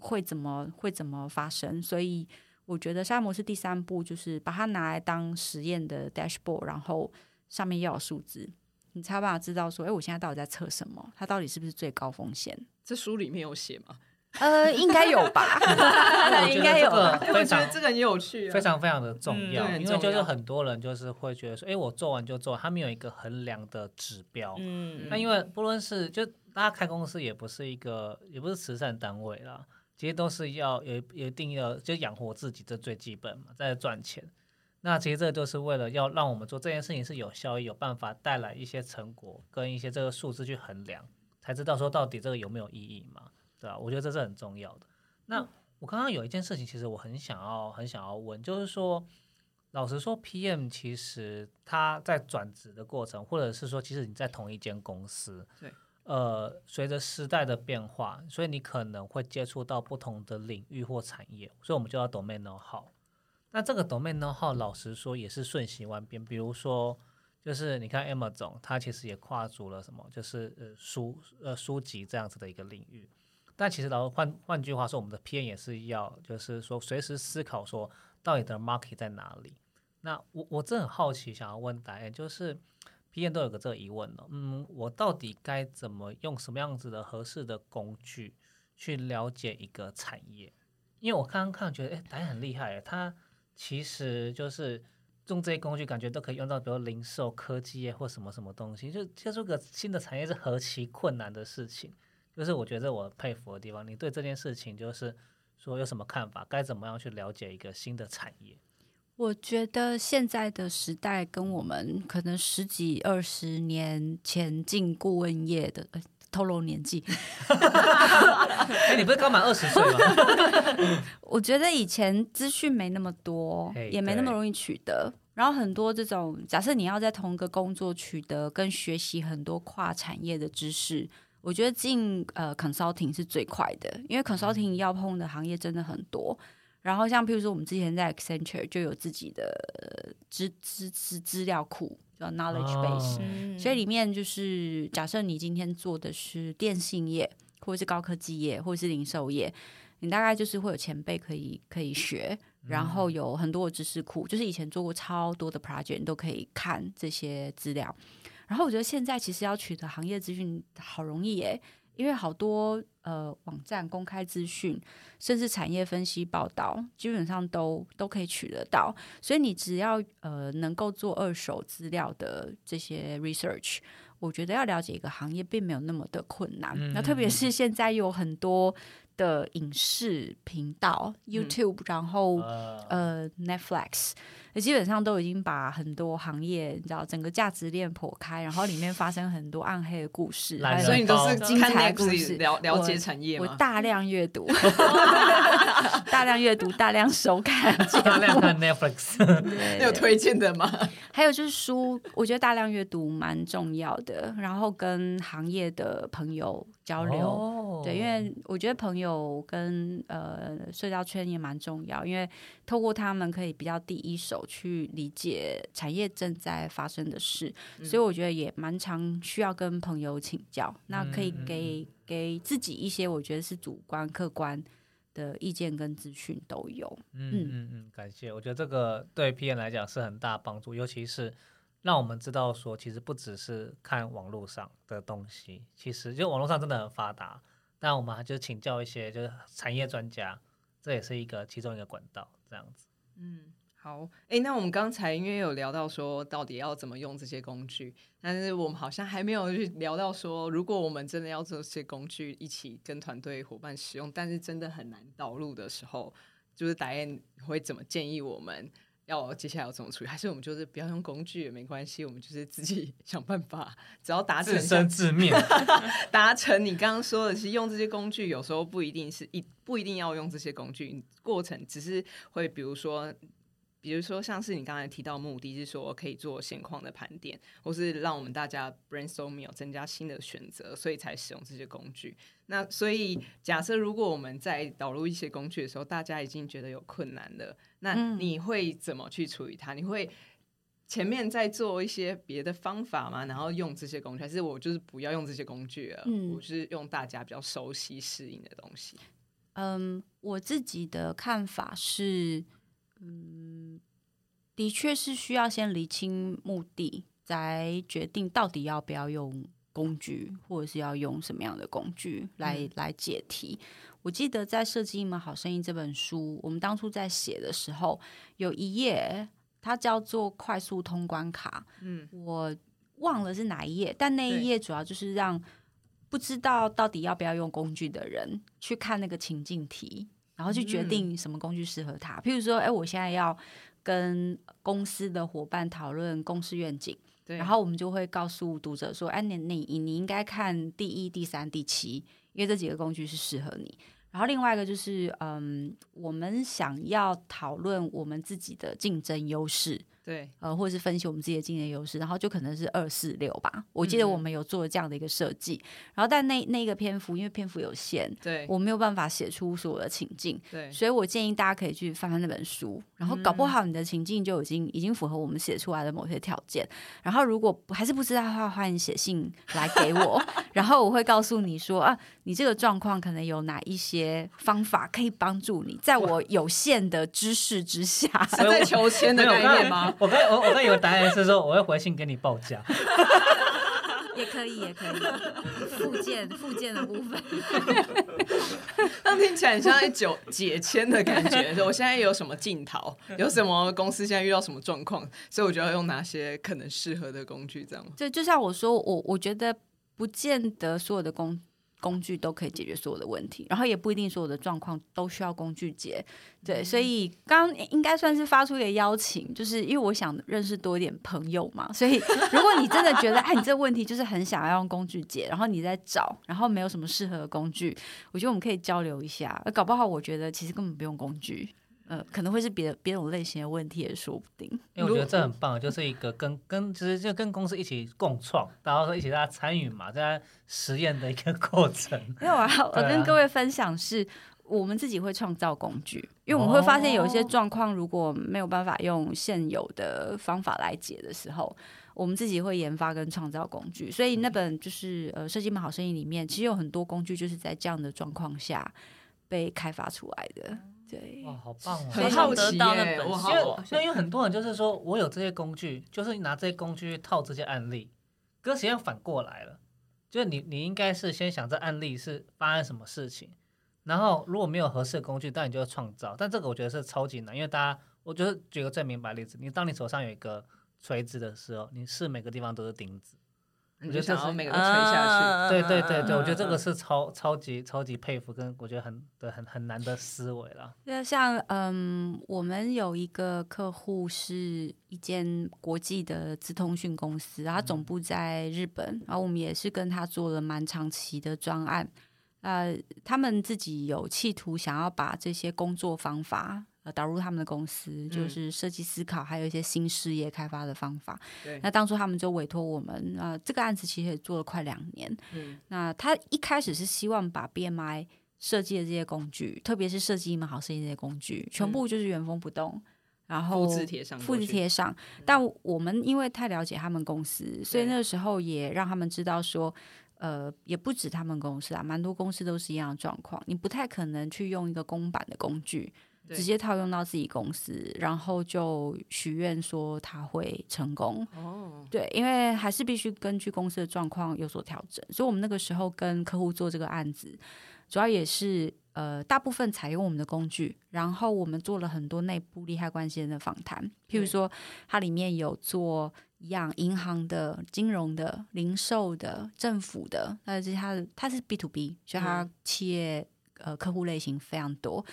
Speaker 3: 会怎么会怎么发生，所以。我觉得沙模是第三步就是把它拿来当实验的 dashboard，然后上面要有数字，你才有办法知道说，哎，我现在到底在测什么？它到底是不是最高风险？
Speaker 2: 这书里面有写吗？[laughs]
Speaker 3: 呃，应该有吧，[laughs] 应该有。
Speaker 2: 我觉得这个很有趣，
Speaker 1: 非常非常的重要，因为就是很多人就是会觉得说，哎，我做完就做，他没有一个衡量的指标。嗯，那因为不论是就大家开公司也不是一个，也不是慈善单位啦。其实都是要有有一定要就养活自己，这最基本嘛，在赚钱。那其实这就是为了要让我们做这件事情是有效益、有办法带来一些成果，跟一些这个数字去衡量，才知道说到底这个有没有意义嘛，对吧？我觉得这是很重要的。那我刚刚有一件事情，其实我很想要、很想要问，就是说，老实说，PM 其实他在转职的过程，或者是说，其实你在同一间公司，
Speaker 2: 对。
Speaker 1: 呃，随着时代的变化，所以你可能会接触到不同的领域或产业，所以我们就要 domain know how。那这个 domain know how，老实说也是瞬息万变。比如说，就是你看 Emma 总，他其实也跨足了什么，就是呃书呃书籍这样子的一个领域。但其实老换换句话说，我们的 P N 也是要，就是说随时思考说，到底的 market 在哪里。那我我真很好奇，想要问答案，就是。P N 都有个这个疑问了，嗯，我到底该怎么用什么样子的合适的工具去了解一个产业？因为我刚刚看觉得，哎，答案很厉害，他其实就是用这些工具，感觉都可以用到，比如零售、科技业或什么什么东西，就接触个新的产业是何其困难的事情，就是我觉得我佩服的地方。你对这件事情就是说有什么看法？该怎么样去了解一个新的产业？
Speaker 3: 我觉得现在的时代跟我们可能十几二十年前进顾问业的，透露年纪。[laughs]
Speaker 1: 哎，你不是刚满二十岁吗？[laughs]
Speaker 3: 我觉得以前资讯没那么多，也没那么容易取得。然后很多这种，假设你要在同一个工作取得跟学习很多跨产业的知识，我觉得进呃 consulting 是最快的，因为 consulting 要碰的行业真的很多。然后像譬如说，我们之前在 Accenture 就有自己的资资资资料库，叫 Knowledge Base，所以里面就是假设你今天做的是电信业，或者是高科技业，或者是零售业，你大概就是会有前辈可以可以学，然后有很多的知识库，就是以前做过超多的 project，你都可以看这些资料。然后我觉得现在其实要取得行业资讯好容易耶。因为好多呃网站公开资讯，甚至产业分析报道，基本上都都可以取得到。所以你只要呃能够做二手资料的这些 research，我觉得要了解一个行业并没有那么的困难。那特别是现在有很多的影视频道，YouTube，、然后
Speaker 5: 呃，
Speaker 3: 呃 Netflix，那基本上都已经把很多行业，你知道整个价值链剖开，然后里面发生很多暗黑的故事，
Speaker 2: 所以你都是
Speaker 3: 精彩故事。
Speaker 2: 了了解产业吗？
Speaker 3: 我大量阅读，[laughs] 大量阅读，大量收看 [laughs]
Speaker 5: 大量
Speaker 3: 目。
Speaker 5: 看 Netflix，[laughs]
Speaker 3: 对
Speaker 2: 有推荐的吗？
Speaker 3: 还有就是书，我觉得大量阅读蛮重要的，然后跟行业的朋友交流。
Speaker 5: 哦
Speaker 3: 对，因为我觉得朋友跟呃社交圈也蛮重要，因为透过他们可以比较第一手去理解产业正在发生的事，所以我觉得也蛮常需要跟朋友请教，那可以给、给自己一些我觉得是主观客观的意见跟资讯都有。
Speaker 5: 嗯嗯嗯，感谢。我觉得这个对 P N 来讲是很大帮助，尤其是让我们知道说，其实不只是看网络上的东西，其实就网络上真的很发达，但我们还就请教一些就是产业专家，这也是一个其中一个管道，这样子。
Speaker 2: 嗯，好，哎、那我们刚才因为有聊到说到底要怎么用这些工具，但是我们好像还没有去聊到说，如果我们真的要做这些工具一起跟团队伙伴使用，但是真的很难导入的时候，就是导演会怎么建议我们？要接下来要怎么处理？还是我们就是不要用工具也没关系，我们就是自己 [laughs] 想办法，只要达成
Speaker 5: 自生自灭，[laughs]
Speaker 2: 达成你刚刚说的，其实用这些工具有时候不一定是一不一定要用这些工具，过程只是会比如说。比如说，像是你刚才提到目的是说可以做现况的盘点，或是让我们大家 brainstorming 有增加新的选择，所以才使用这些工具。那所以假设如果我们在导入一些工具的时候，大家已经觉得有困难了，那
Speaker 3: 嗯
Speaker 2: 你会怎么去处理它？你会前面再做一些别的方法吗？然后用这些工具，还是我就是不要用这些工具了？
Speaker 3: 嗯
Speaker 2: 我是用大家比较熟悉适应的东西。
Speaker 3: 嗯，我自己的看法是，嗯，的确是需要先厘清目的，再决定到底要不要用工具，或者是要用什么样的工具来、
Speaker 2: 嗯。
Speaker 3: 来解题。我记得在《设计一门好声音》这本书，我们当初在写的时候，有一页它叫做“快速通关卡”，
Speaker 2: 嗯。
Speaker 3: 我忘了是哪一页，但那一页主要就是让不知道到底要不要用工具的人去看那个情境题，然后去决定什么工具适合他。譬如说，哎，我现在要跟公司的伙伴讨论公司愿景，
Speaker 2: 对，
Speaker 3: 然后我们就会告诉读者说，哎，你你你应该看第一、第三、第七，因为这几个工具是适合你。然后另外一个就是，嗯，我们想要讨论我们自己的竞争优势，
Speaker 2: 对
Speaker 3: 呃，或者是分析我们自己的竞争优势，然后就可能是二四六吧。我记得我
Speaker 2: 嗯
Speaker 3: 们有做这样的一个设计，然后但那那个篇幅因为篇幅有限，
Speaker 2: 对
Speaker 3: 我没有办法写出所有的情境，
Speaker 2: 对
Speaker 3: 所以我建议大家可以去翻翻那本书，然后搞不好你的情境就已经已经符合我们写出来的某些条件。然后如果还是不知道的话，欢迎写信来给我，[laughs] 然后我会告诉你说啊，你这个状况可能有哪一些方法可以帮助你，在我有限的知识之下。
Speaker 2: 是在求签的概念吗？？[laughs]
Speaker 5: 我刚我我刚以为答案是说我会回信给你报价，[laughs]
Speaker 3: 也可以，也可以，附件附件的部分。[laughs]
Speaker 2: 那听起来很像在解解签的感觉。我现在有什么镜头，有什么公司现在遇到什么状况，所以我就要用哪些可能适合的工具，这样吗。
Speaker 3: 就就像我说，我我觉得不见得所有的工工具都可以解决所有的问题，然后也不一定所有的状况都需要工具解。对，所以刚刚应该算是发出一个邀请，就是因为我想认识多一点朋友嘛，所以 [laughs] 如果你真的觉得，哎，你这个问题就是很想要用工具解，然后你在找，然后没有什么适合的工具，我觉得我们可以交流一下。搞不好我觉得其实根本不用工具。呃，可能会是别别种类型的问题也说不定。
Speaker 5: 因为我觉得这很棒，就是一个跟跟其实就跟公司一起共创，然后说一起大家参与嘛，在实验的一个 [laughs] 过程。
Speaker 3: 没有啊，[laughs] 我跟各位分享是。我们自己会创造工具，因为我们会发现有一些
Speaker 5: 哦
Speaker 3: 状况，如果没有办法用现有的方法来解的时候，我们自己会研发跟创造工具。所以那本就是呃《设计们好生意》里面，其实有很多工具就是在这样的状况下被开发出来的。对，
Speaker 5: 哇，好棒哦！
Speaker 2: 很好
Speaker 4: 得
Speaker 2: 奇耶，我好
Speaker 5: 因为因为很多人就是说我有这些工具，就是拿这些工具去套这些案例，可是实际上反过来了，
Speaker 1: 就是你你应该是先想这案例是发生什么事情，然后如果没有合适的工具，但你就要创造。但这个我觉得是超级难，因为大家，我觉得举个最明白的例子，你当你手上有一个锤子的时候，你是每个地方都是钉子。
Speaker 2: 你就
Speaker 1: 我觉得这是
Speaker 2: 想要每个都吹下
Speaker 1: 对对对对，我觉得
Speaker 2: 嗯
Speaker 1: 这个是超超级超级佩服，跟我觉得很对很很难的思维了。
Speaker 3: 那像嗯，我们有一个客户是一间国际的资通讯公司，它总部在日本，然后我们也是跟他做了蛮长期的专案。呃，他们自己有企图想要把这些工作方法呃导入他们的公司，就
Speaker 2: 嗯
Speaker 3: 是设计思考，还有一些新事业开发的方法。
Speaker 2: 对
Speaker 3: 那当初他们就委托我们，呃，这个案子其实也做了快两年。
Speaker 2: 嗯
Speaker 3: 那他一开始是希望把 BMI 设计的这些工具，特别是设计一门好设计这些工具，全部就是原封不动，然后
Speaker 2: 嗯复制贴上
Speaker 3: 复
Speaker 2: 过去嗯
Speaker 3: 制贴上。但我们因为太了解他们公司，所以那个时候也让他们知道说。呃，也不止他们公司啊，蛮多公司都是一样的状况。你不太可能去用一个公版的工具，
Speaker 2: 对
Speaker 3: 直接套用到自己公司，然后就许愿说他会成功。
Speaker 2: 哦，
Speaker 3: 对，因为还是必须根据公司的状况有所调整，所以我们那个时候跟客户做这个案子，主要也是呃大部分采用我们的工具，然后我们做了很多内部利害关系人的访谈，譬如说它里面有做一样银行的、金融的、零售的、政府的，那这些它的它是 B to B，所以它
Speaker 2: 嗯
Speaker 3: 企业。呃，客户类型非常多，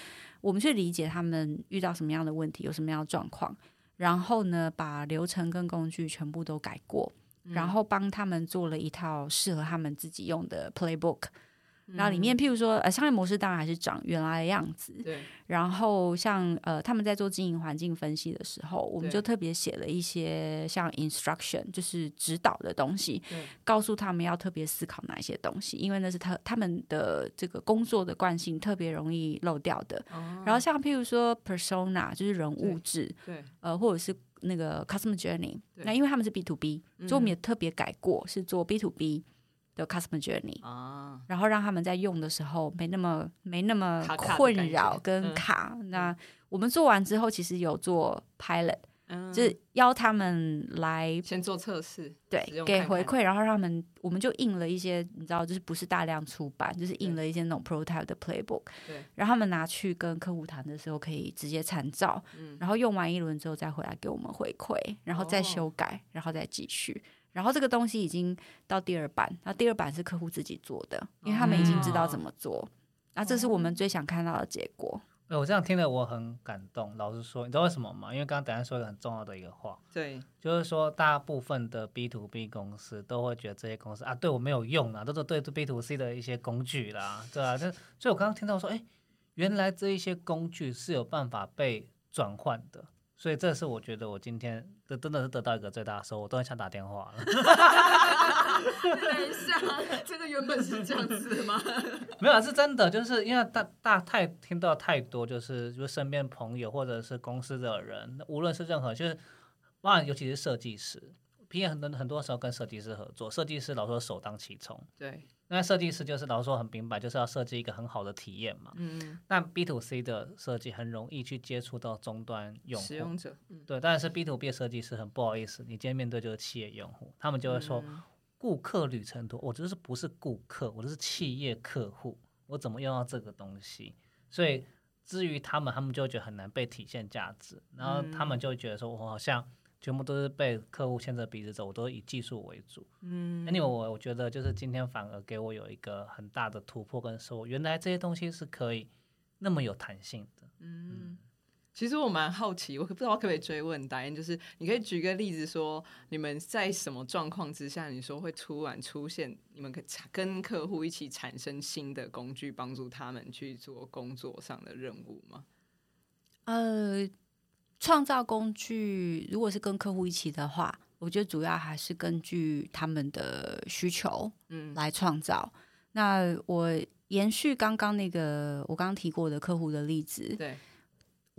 Speaker 3: 我们去理解他们遇到什么样的问题，有什么样的状况，然后呢，把流程跟工具全部都改过，
Speaker 2: 嗯
Speaker 3: 然后帮他们做了一套适合他们自己用的 playbook。然后里
Speaker 2: 嗯
Speaker 3: 面，譬如说，呃，商业模式当然还是长原来的样子。
Speaker 2: 对。
Speaker 3: 然后像呃，他们在做经营环境分析的时候，我们就特别写了一些像 instruction，就是指导的东西，
Speaker 2: 对。
Speaker 3: 告诉他们要特别思考哪一些东西，因为那是他他们的这个工作的惯性特别容易漏掉的。
Speaker 2: 哦。
Speaker 3: 然后像譬如说 persona，就是人物
Speaker 2: 对
Speaker 3: 志，
Speaker 2: 对。
Speaker 3: 呃，或者是那个 customer journey，那因为他们是 B to B，所以我们
Speaker 2: 嗯
Speaker 3: 也。特别改过，是做 B to B 的 customer journey，
Speaker 2: 啊，
Speaker 3: 然后让他们在用的时候没那么没那么困扰跟
Speaker 2: 嗯。
Speaker 3: 卡。那我们做完之后，其实有做 pilot，、
Speaker 2: 嗯。
Speaker 3: 就是邀他们来
Speaker 2: 先做测试，
Speaker 3: 对
Speaker 2: 看看。
Speaker 3: 给回馈，然后让他们我们就印了一些，你知道，就是不是大量出版，就是印了一些那种 prototype 的 playbook，
Speaker 2: 对，
Speaker 3: 让他们拿去跟客户谈的时候可以直接参照，
Speaker 2: 嗯。
Speaker 3: 然后用完一轮之后再回来给我们回馈，然后再
Speaker 2: 哦。
Speaker 3: 修改，然后再继续。然后这个东西已经到第二版，那第二版是客户自己做的，因为他们已经知道怎么做。那这是我们最想看到的结果。
Speaker 1: 哎，我这样听了我很感动。老实说，你知道为什么吗？因为刚刚等下说一个很重要的一个话，
Speaker 2: 对
Speaker 1: 就是说大部分的 B to B 公司都会觉得这些公司啊，对我没有用啊，都是对 B to C 的一些工具啦，对啊。但所以我刚刚听到说，哎，原来这一些工具是有办法被转换的。所以这是我觉得我今天这真的是得到一个最大的收获，我都很想打电话了。
Speaker 2: 等一下，这个原本是这样子的吗？[laughs]
Speaker 1: 没有啊，是真的，就是因为大大太听到太多，就是就是身边朋友或者是公司的人，无论是任何，就是当然尤其是设计师，P 很多很多时候跟设计师合作，设计师老说首当其冲，
Speaker 2: 对，
Speaker 1: 那设计师就是老实说很明白，就是要设计一个很好的体验嘛。
Speaker 2: 嗯，
Speaker 1: 但 B to C 的设计很容易去接触到终端用户，
Speaker 2: 使用者，嗯，
Speaker 1: 对，但是 B to B 的设计师很不好意思，你今天面对就是企业用户，他们就会说。
Speaker 2: 嗯
Speaker 1: 顾客旅程图，我就是不是顾客，我就是企业客户，我怎么用到这个东西？所以至于他们，他们就会觉得很难被体现价值，然后他们就会觉得说，我好像全部都是被客户牵着鼻子走，我都以技术为主。
Speaker 2: 嗯
Speaker 1: anyway，我我觉得就是今天反而给我有一个很大的突破跟收获，原来这些东西是可以那么有弹性的。
Speaker 2: 嗯，其实我蛮好奇，我不知道可不可以追问答案，就是你可以举个例子说，你们在什么状况之下，你说会突然出现，你们可以产跟客户一起产生新的工具，帮助他们去做工作上的任务吗？
Speaker 3: 呃，创造工具如果是跟客户一起的话，我觉得主要还是根据他们的需求
Speaker 2: 嗯，
Speaker 3: 来创造。那我延续刚刚那个我刚刚提过的客户的例子，
Speaker 2: 对，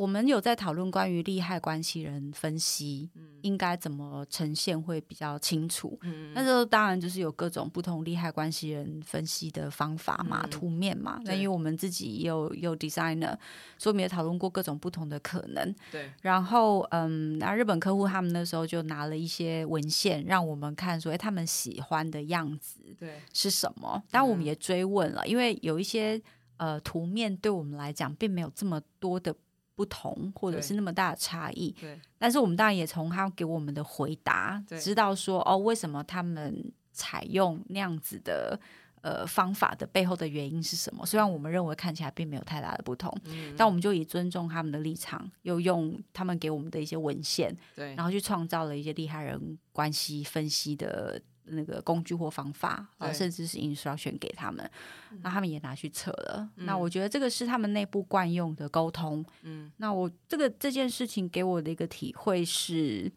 Speaker 3: 我们有在讨论关于利害关系人分析，
Speaker 2: 嗯
Speaker 3: 应该怎么呈现会比较清楚。
Speaker 2: 嗯
Speaker 3: 那时候当然就是有各种不同利害关系人分析的方法嘛，
Speaker 2: 嗯
Speaker 3: 图面嘛。那因为我们自己也有有 designer，所以我们也讨论过各种不同的可能。
Speaker 2: 对，
Speaker 3: 然后，嗯，那日本客户他们那时候就拿了一些文献让我们看，说，哎，他们喜欢的样子
Speaker 2: 对，
Speaker 3: 是什么？但我们
Speaker 2: 嗯
Speaker 3: 也追问了，因为有一些呃图面对我们来讲并没有这么多的不同，或者是那么大的差异。
Speaker 2: 对，
Speaker 3: 但是我们当然也从他给我们的回答知道说，哦，为什么他们采用那样子的呃方法的背后的原因是什么？虽然我们认为看起来并没有太大的不同，
Speaker 2: 嗯
Speaker 3: 但我们就以尊重他们的立场，又用他们给我们的一些文献，
Speaker 2: 对，
Speaker 3: 然后去创造了一些利害人关系分析的那个工具或方法啊，
Speaker 2: 对
Speaker 3: 甚至是 instruction 给他们，那他们也拿去测了。
Speaker 2: 嗯
Speaker 3: 那我觉得这个是他们内部惯用的沟通。
Speaker 2: 嗯
Speaker 3: 那我这个这件事情给我的一个体会是，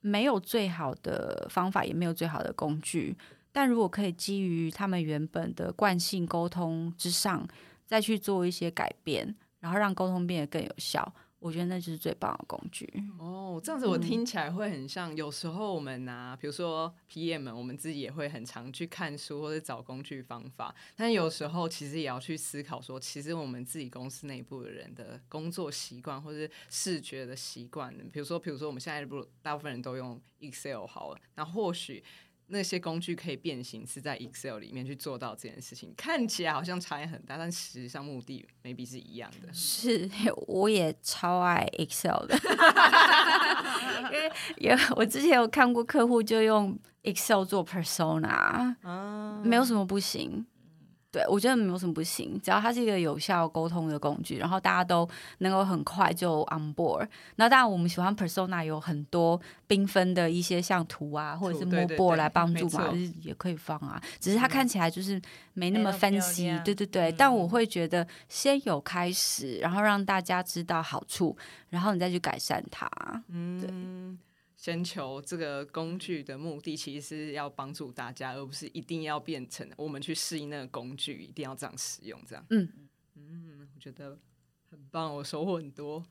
Speaker 3: 没有最好的方法，也没有最好的工具。但如果可以基于他们原本的惯性沟通之上，再去做一些改变，然后让沟通变得更有效，我觉得那就是最棒的工具。
Speaker 2: 哦，这样子我
Speaker 3: 嗯
Speaker 2: 听起来会很像，有时候我们拿，比如说 PM 们，我们自己也会很常去看书或者找工具方法，但有时候其实也要去思考说，其实我们自己公司内部的人的工作习惯或者视觉的习惯，比如说，比如说我们现在不大部分人都用 Excel 好了，那或许。那些工具可以变形，是在 Excel 里面去做到这件事情，看起来好像差异很大，但实际上目的 maybe 是一样的。
Speaker 3: 是，[laughs] 我也超爱 Excel 的，[laughs] 因为 [laughs] 有我之前有看过客户就用 Excel 做 persona，
Speaker 2: 啊
Speaker 3: 没有什么不行。对，我觉得没有什么不行，只要它是一个有效沟通的工具，然后大家都能够很快就 on board。那当然，我们喜欢 persona 有很多缤纷的一些像图啊，或者是
Speaker 2: 图对
Speaker 3: mood
Speaker 2: 对
Speaker 3: board
Speaker 2: 对
Speaker 3: 来帮助嘛，
Speaker 2: 错
Speaker 3: 就是也可以放啊。只是它看起来就是没那么
Speaker 4: 没那么漂
Speaker 3: fancy，
Speaker 4: 亮
Speaker 3: 对对对。但我会觉得先有开始，然后让大家知道好处，然后你再去改善它。
Speaker 2: 嗯，先求这个工具的目的，其实是要帮助大家，而不是一定要变成我们去适应那个工具，一定要这样使用。这样，
Speaker 3: 嗯
Speaker 2: 嗯，我觉得很棒，我收获很多。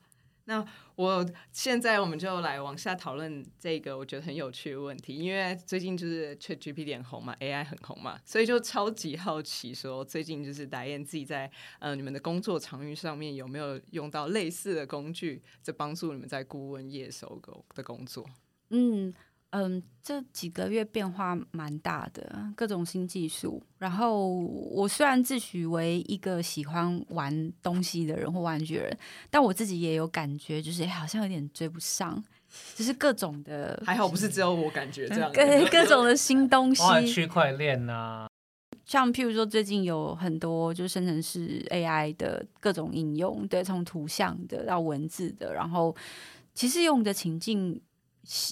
Speaker 2: 那我现在我们就来往下讨论这个我觉得很有趣的问题，因为最近就是 ChatGPT 很红嘛，AI 很红嘛，所以就超级好奇说，最近就是达燕自己在呃你们的工作场域上面有没有用到类似的工具，在帮助你们在顾问业收购的工作？
Speaker 3: 嗯嗯，这几个月变化蛮大的，各种新技术。然后我虽然自诩为一个喜欢玩东西的人或玩具人，但我自己也有感觉，就是、哎好像有点追不上，就是各种的，
Speaker 2: 还好不是只有我感觉这样，
Speaker 3: 各 [laughs] 各种的新东西
Speaker 5: 区块链呐，
Speaker 3: 像譬如说，最近有很多就生成式 AI 的各种应用，对，从图像的到文字的，然后其实用的情境，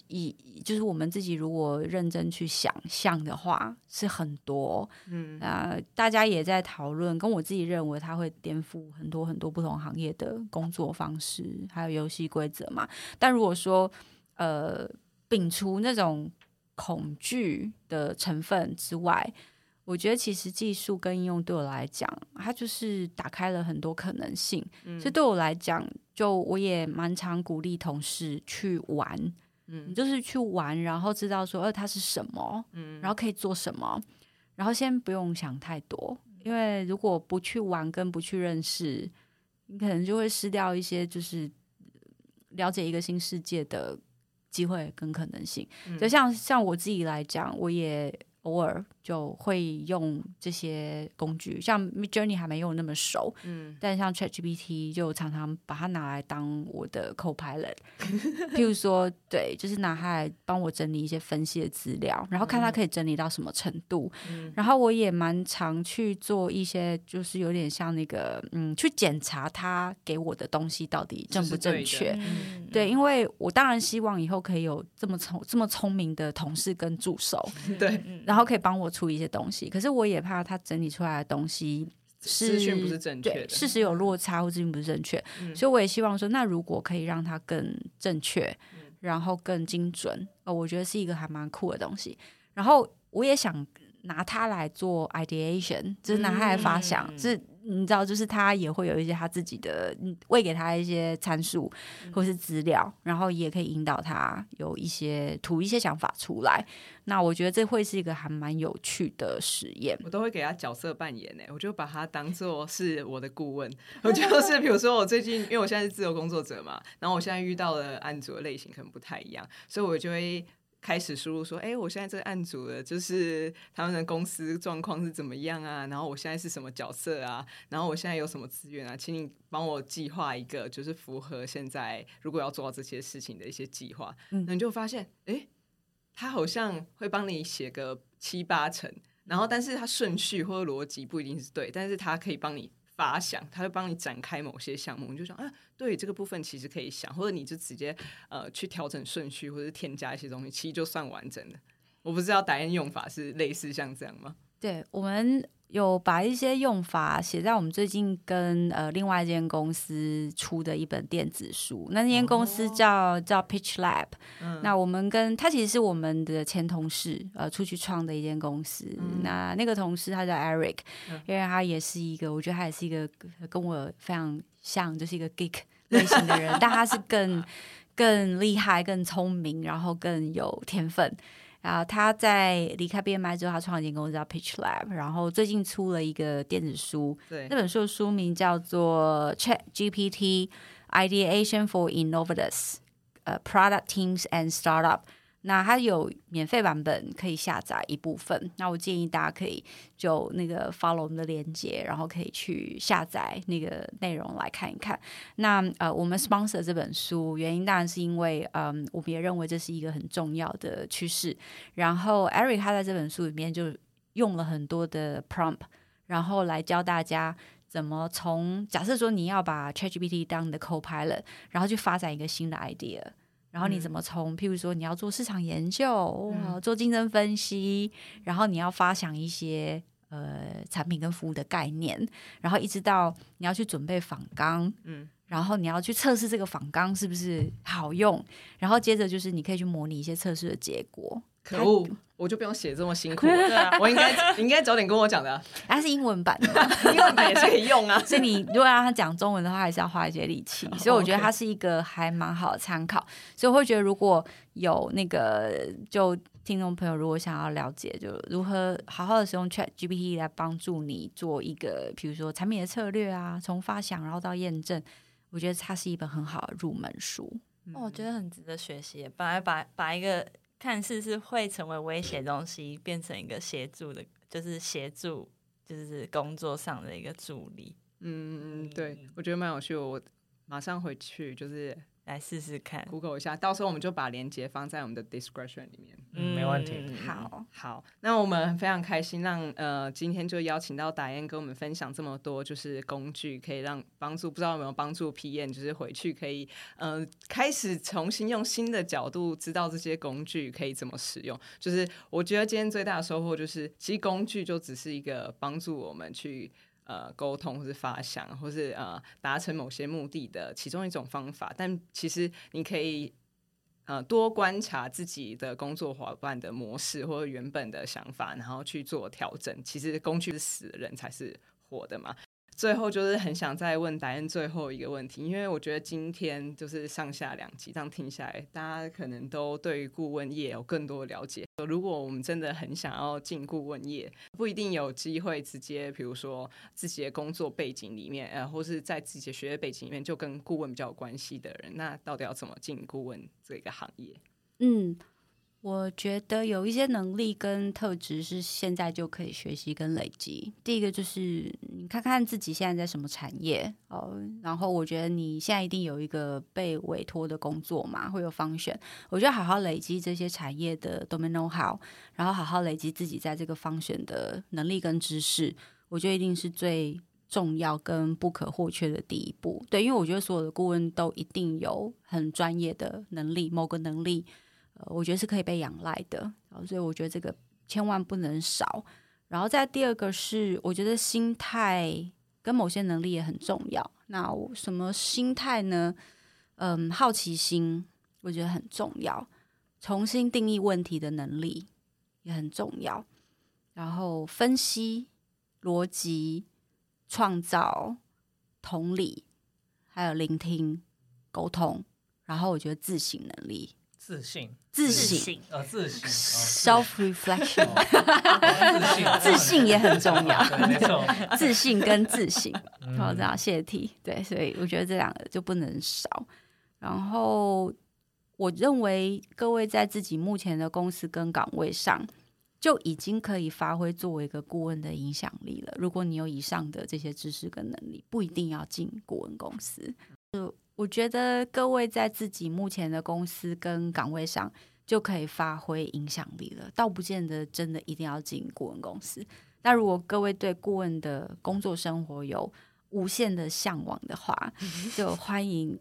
Speaker 3: 以就是我们自己如果认真去想象的话，是很多。
Speaker 2: 嗯
Speaker 3: 呃，大家也在讨论，跟我自己认为它会颠覆很多很多不同行业的工作方式，还有游戏规则嘛。但如果说呃摒除那种恐惧的成分之外，我觉得其实技术跟应用对我来讲，它就是打开了很多可能性。
Speaker 2: 嗯
Speaker 3: 所以对我来讲，就我也蛮常鼓励同事去玩，
Speaker 2: 嗯。
Speaker 3: 你就是去玩，然后知道说，呃，它是什么，
Speaker 2: 嗯。
Speaker 3: 然后可以做什么，然后先不用想太多，因为如果不去玩跟不去认识，你可能就会失掉一些就是了解一个新世界的机会跟可能性。
Speaker 2: 嗯。
Speaker 3: 就像像我自己来讲，我也偶尔就会用这些工具，像 Mid Journey 还没用得那么熟，
Speaker 2: 嗯。
Speaker 3: 但像 ChatGPT 就常常把它拿来当我的 co-pilot，[laughs] 譬如说，对，就是拿它来帮我整理一些分析的资料，然后看它可以整理到什么程度。
Speaker 2: 嗯。
Speaker 3: 然后我也蛮常去做一些，就是有点像那个，嗯，去检查它给我的东西到底正不正确。对，因为我当然希望以后可以有这么聪这么聪明的同事跟助手，[laughs]
Speaker 2: 对，
Speaker 4: 嗯。
Speaker 3: 然后可以帮我处理一些东西。可是我也怕他整理出来的东西
Speaker 2: 资讯不是正确的，
Speaker 3: 事实有落差或资讯不是正确，
Speaker 2: 嗯
Speaker 3: 所以我也希望说，那如果可以让它更正确，
Speaker 2: 嗯
Speaker 3: 然后更精准，呃，我觉得是一个还蛮酷的东西。然后我也想拿它来做 ideation，就是拿它来发想，
Speaker 4: 嗯
Speaker 3: 是你知道，就是他也会有一些他自己的，你喂给他一些参数或是资料，然后也可以引导他有一些吐一些想法出来。那我觉得这会是一个还蛮有趣的实验。
Speaker 2: 我都会给他角色扮演呢，我就把他当做是我的顾问。[laughs] 我就是比如说我最近，因为我现在是自由工作者嘛，然后我现在遇到的案组的类型可能不太一样，所以我就会。开始输入说，哎、我现在这个案组的，就是他们的公司状况是怎么样啊？然后我现在是什么角色啊？然后我现在有什么资源啊？请你帮我计划一个，就是符合现在如果要做到这些事情的一些计划。
Speaker 3: 嗯
Speaker 2: 那你就发现，哎、他好像会帮你写个七八成，然后但是他顺序或者逻辑不一定是对，但是他可以帮你发想，他会帮你展开某些项目，你就想啊，对这个部分其实可以想，或者你就直接呃去调整顺序，或者添加一些东西，其实就算完整的。我不知道答案用法是类似像这样吗？
Speaker 3: 对，我们有把一些用法写在我们最近跟呃另外一间公司出的一本电子书。那那间公司叫、叫 Pitch Lab，、那我们跟他其实是我们的前同事，呃，出去创的一间公司。那那个同事他叫 Eric，、因为他也是一个，我觉得他也是一个跟我非常像，就是一个 geek 类型的人，但他是更 [laughs] 更厉害、更聪明，然后更有天分。然后他在离开 BMI 之后，他创了一间公司叫 Pitch Lab，然后最近出了一个电子书，
Speaker 2: 对
Speaker 3: 那，本书的书名叫做 Chat GPT Ideation for Innovators，呃，Product Teams and Startup。那它有免费版本可以下载一部分，那我建议大家可以就那个 follow 我们的链接，然后可以去下载那个内容来看一看。那呃，我们 sponsor 这本书原因当然是因为，嗯，我们也认为这是一个很重要的趋势。然后 Eric 他在这本书里面就用了很多的 prompt，然后来教大家怎么从假设说你要把 ChatGPT 当你的 co-pilot，然后去发展一个新的 idea。然后你怎么从，譬如说你要做市场研究，哇做竞争分析，然后你要发想一些呃产品跟服务的概念，然后一直到你要去准备访纲，
Speaker 2: 嗯，
Speaker 3: 然后你要去测试这个访纲是不是好用，然后接着就是你可以去模拟一些测试的结果。
Speaker 2: 可恶，我就不用写这么辛苦了。对啊，我应该你应该早点跟我讲的啊，[laughs]
Speaker 3: 它是英文版的嘛，[laughs]
Speaker 2: 英文版也是可以用啊。[laughs]
Speaker 3: 所以你如果让他讲中文的话，还是要花一些力气。所以我觉得它是一个还蛮好的参考。所以我会觉得，如果有那个就听众朋友，如果想要了解，就如何好好的使用 Chat GPT 来帮助你做一个，比如说产品的策略啊，从发想然后到验证，我觉得它是一本很好的入门书。
Speaker 4: 哦我觉得很值得学习。本来把把一个看似是会成为威胁东西，变成一个协助的，就是协助，就是工作上的一个助力，
Speaker 2: 嗯，对，我觉得蛮有趣的。我马上回去就是
Speaker 4: 来试试看。
Speaker 2: Google 一下，到时候我们就把链接放在我们的 description 里面。
Speaker 5: 嗯，没问题。
Speaker 4: 嗯
Speaker 3: 好，
Speaker 2: 好，那我们非常开心让呃今天就邀请到达燕跟我们分享这么多，就是工具可以让帮助不知道有没有帮助 PM，就是回去可以呃开始重新用新的角度知道这些工具可以怎么使用。就是我觉得今天最大的收获就是，其实工具就只是一个帮助我们去。呃，沟通或是发想，或是呃达成某些目的的其中一种方法，但其实你可以呃多观察自己的工作伙伴的模式或者原本的想法，然后去做调整。其实工具是死，人才是活的嘛。最后就是很想再问达恩最后一个问题，因为我觉得今天就是上下两集这样听下来，大家可能都对于顾问业有更多的了解。如果我们真的很想要进顾问业，不一定有机会直接，比如说自己的工作背景里面，呃，或是在自己的学业背景里面就跟顾问比较有关系的人，那到底要怎么进顾问这个行业？
Speaker 3: 嗯，我觉得有一些能力跟特质是现在就可以学习跟累积。第一个就是你看看自己现在在什么产业哦，然后我觉得你现在一定有一个被委托的工作嘛，会有方选。我觉得好好累积这些产业的 domain know how，然后好好累积自己在这个方选的能力跟知识，我觉得一定是最。重要跟不可或缺的第一步，对，因为我觉得所有的顾问都一定有很专业的能力，某个能力，呃，我觉得是可以被仰赖的，然后所以我觉得这个千万不能少。然后再第二个是，我觉得心态跟某些能力也很重要。那什么心态呢？嗯，好奇心我觉得很重要，重新定义问题的能力也很重要。然后分析、逻辑、创造、同理，还有聆听、沟通，然后我觉得自省能力、
Speaker 5: 自信，
Speaker 3: 自
Speaker 4: 信。
Speaker 5: 呃，自信
Speaker 3: ，self reflection，
Speaker 5: 哦自信，
Speaker 3: 自信也很重要。
Speaker 5: 没错，
Speaker 3: 自信跟自省，
Speaker 5: 嗯。
Speaker 3: 好，这样谢题，对，所以我觉得这两个就不能少。然后，我认为各位在自己目前的公司跟岗位上，就已经可以发挥作为一个顾问的影响力了。如果你有以上的这些知识跟能力，不一定要进顾问公司。呃，我觉得各位在自己目前的公司跟岗位上就可以发挥影响力了，倒不见得真的一定要进顾问公司。那如果各位对顾问的工作生活有无限的向往的话，[laughs] 就欢迎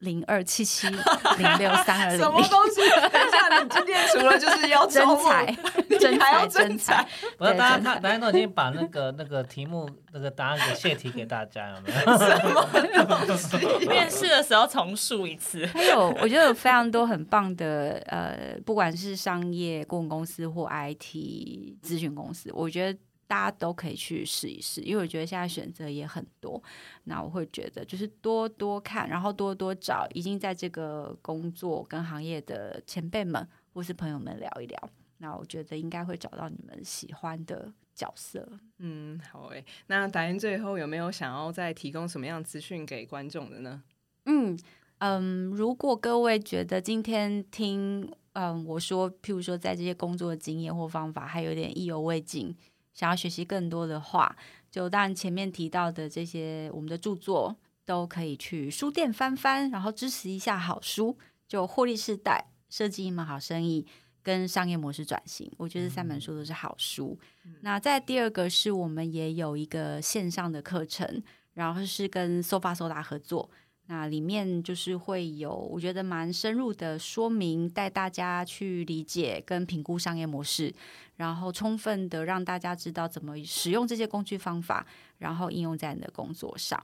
Speaker 3: 零二七七零六三二零
Speaker 2: 什么。东西？等一下，你今天除了就是要
Speaker 3: 真
Speaker 2: 招募 [laughs]
Speaker 3: 才，真
Speaker 2: 还要
Speaker 3: 才，真
Speaker 2: 真才
Speaker 3: 才！
Speaker 5: 不是，大家他大家都已经把那个那个题目那个答案给泄题给大家，有没有？
Speaker 4: 面试的时候重述一次。
Speaker 3: 还有，我觉得有非常多很棒的，呃，不管是商业顾问公司或 IT 咨询公司，我觉得大家都可以去试一试，因为我觉得现在选择也很多。那我会觉得就是多多看，然后多多找已经在这个工作跟行业的前辈们或是朋友们聊一聊。那我觉得应该会找到你们喜欢的角色。
Speaker 2: 嗯，好诶。那达人最后有没有想要再提供什么样资讯给观众的呢？
Speaker 3: 嗯嗯，如果各位觉得今天听嗯我说，譬如说在这些工作的经验或方法还有点意犹未尽，想要学习更多的话，就当然前面提到的这些我们的著作都可以去书店翻翻，然后支持一下好书，就获利世代设计一门好生意。跟商业模式转型，我觉得这三本书都是好书。那在第二个是我们也有一个线上的课程，然后是跟 Sofa Soda 合作，那里面就是会有我觉得蛮深入的说明，带大家去理解跟评估商业模式，然后充分的让大家知道怎么使用这些工具方法，然后应用在你的工作上。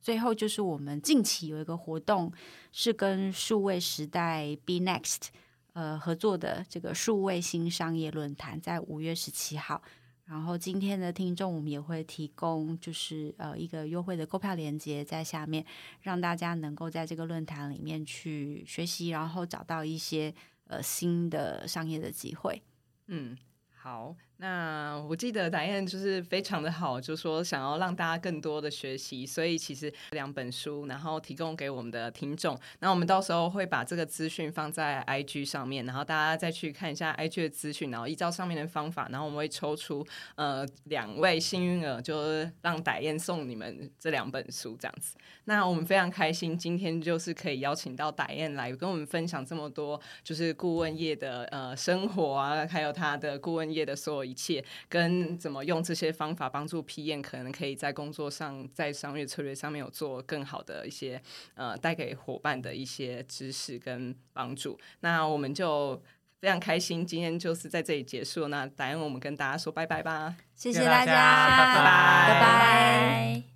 Speaker 3: 最后就是我们近期有一个活动，是跟数位时代 Be Next 呃合作的这个数位新商业论坛，在五月十七号。然后今天的听众，我们也会提供就是呃一个优惠的购票链接在下面，让大家能够在这个论坛里面去学习，然后找到一些呃新的商业的机会。
Speaker 2: 嗯，好。那我记得达燕就是非常的好，就说想要让大家更多的学习，所以其实两本书，然后提供给我们的听众。那我们到时候会把这个资讯放在 IG 上面，然后大家再去看一下 IG 的资讯，然后依照上面的方法，然后我们会抽出呃两位幸运儿，就是让达燕送你们这两本书这样子。那我们非常开心，今天就是可以邀请到达燕来跟我们分享这么多，就是顾问业的呃生活啊，还有他的顾问业的所有一切，跟怎么用这些方法帮助 P 验可能可以在工作上，在商业策略上面有做更好的一些呃带给伙伴的一些知识跟帮助。那我们就非常开心，今天就是在这里结束。那答案，我们跟大家说拜拜吧。
Speaker 3: 谢
Speaker 5: 谢
Speaker 3: 谢大家，
Speaker 5: 家拜拜
Speaker 3: 拜拜
Speaker 4: 拜。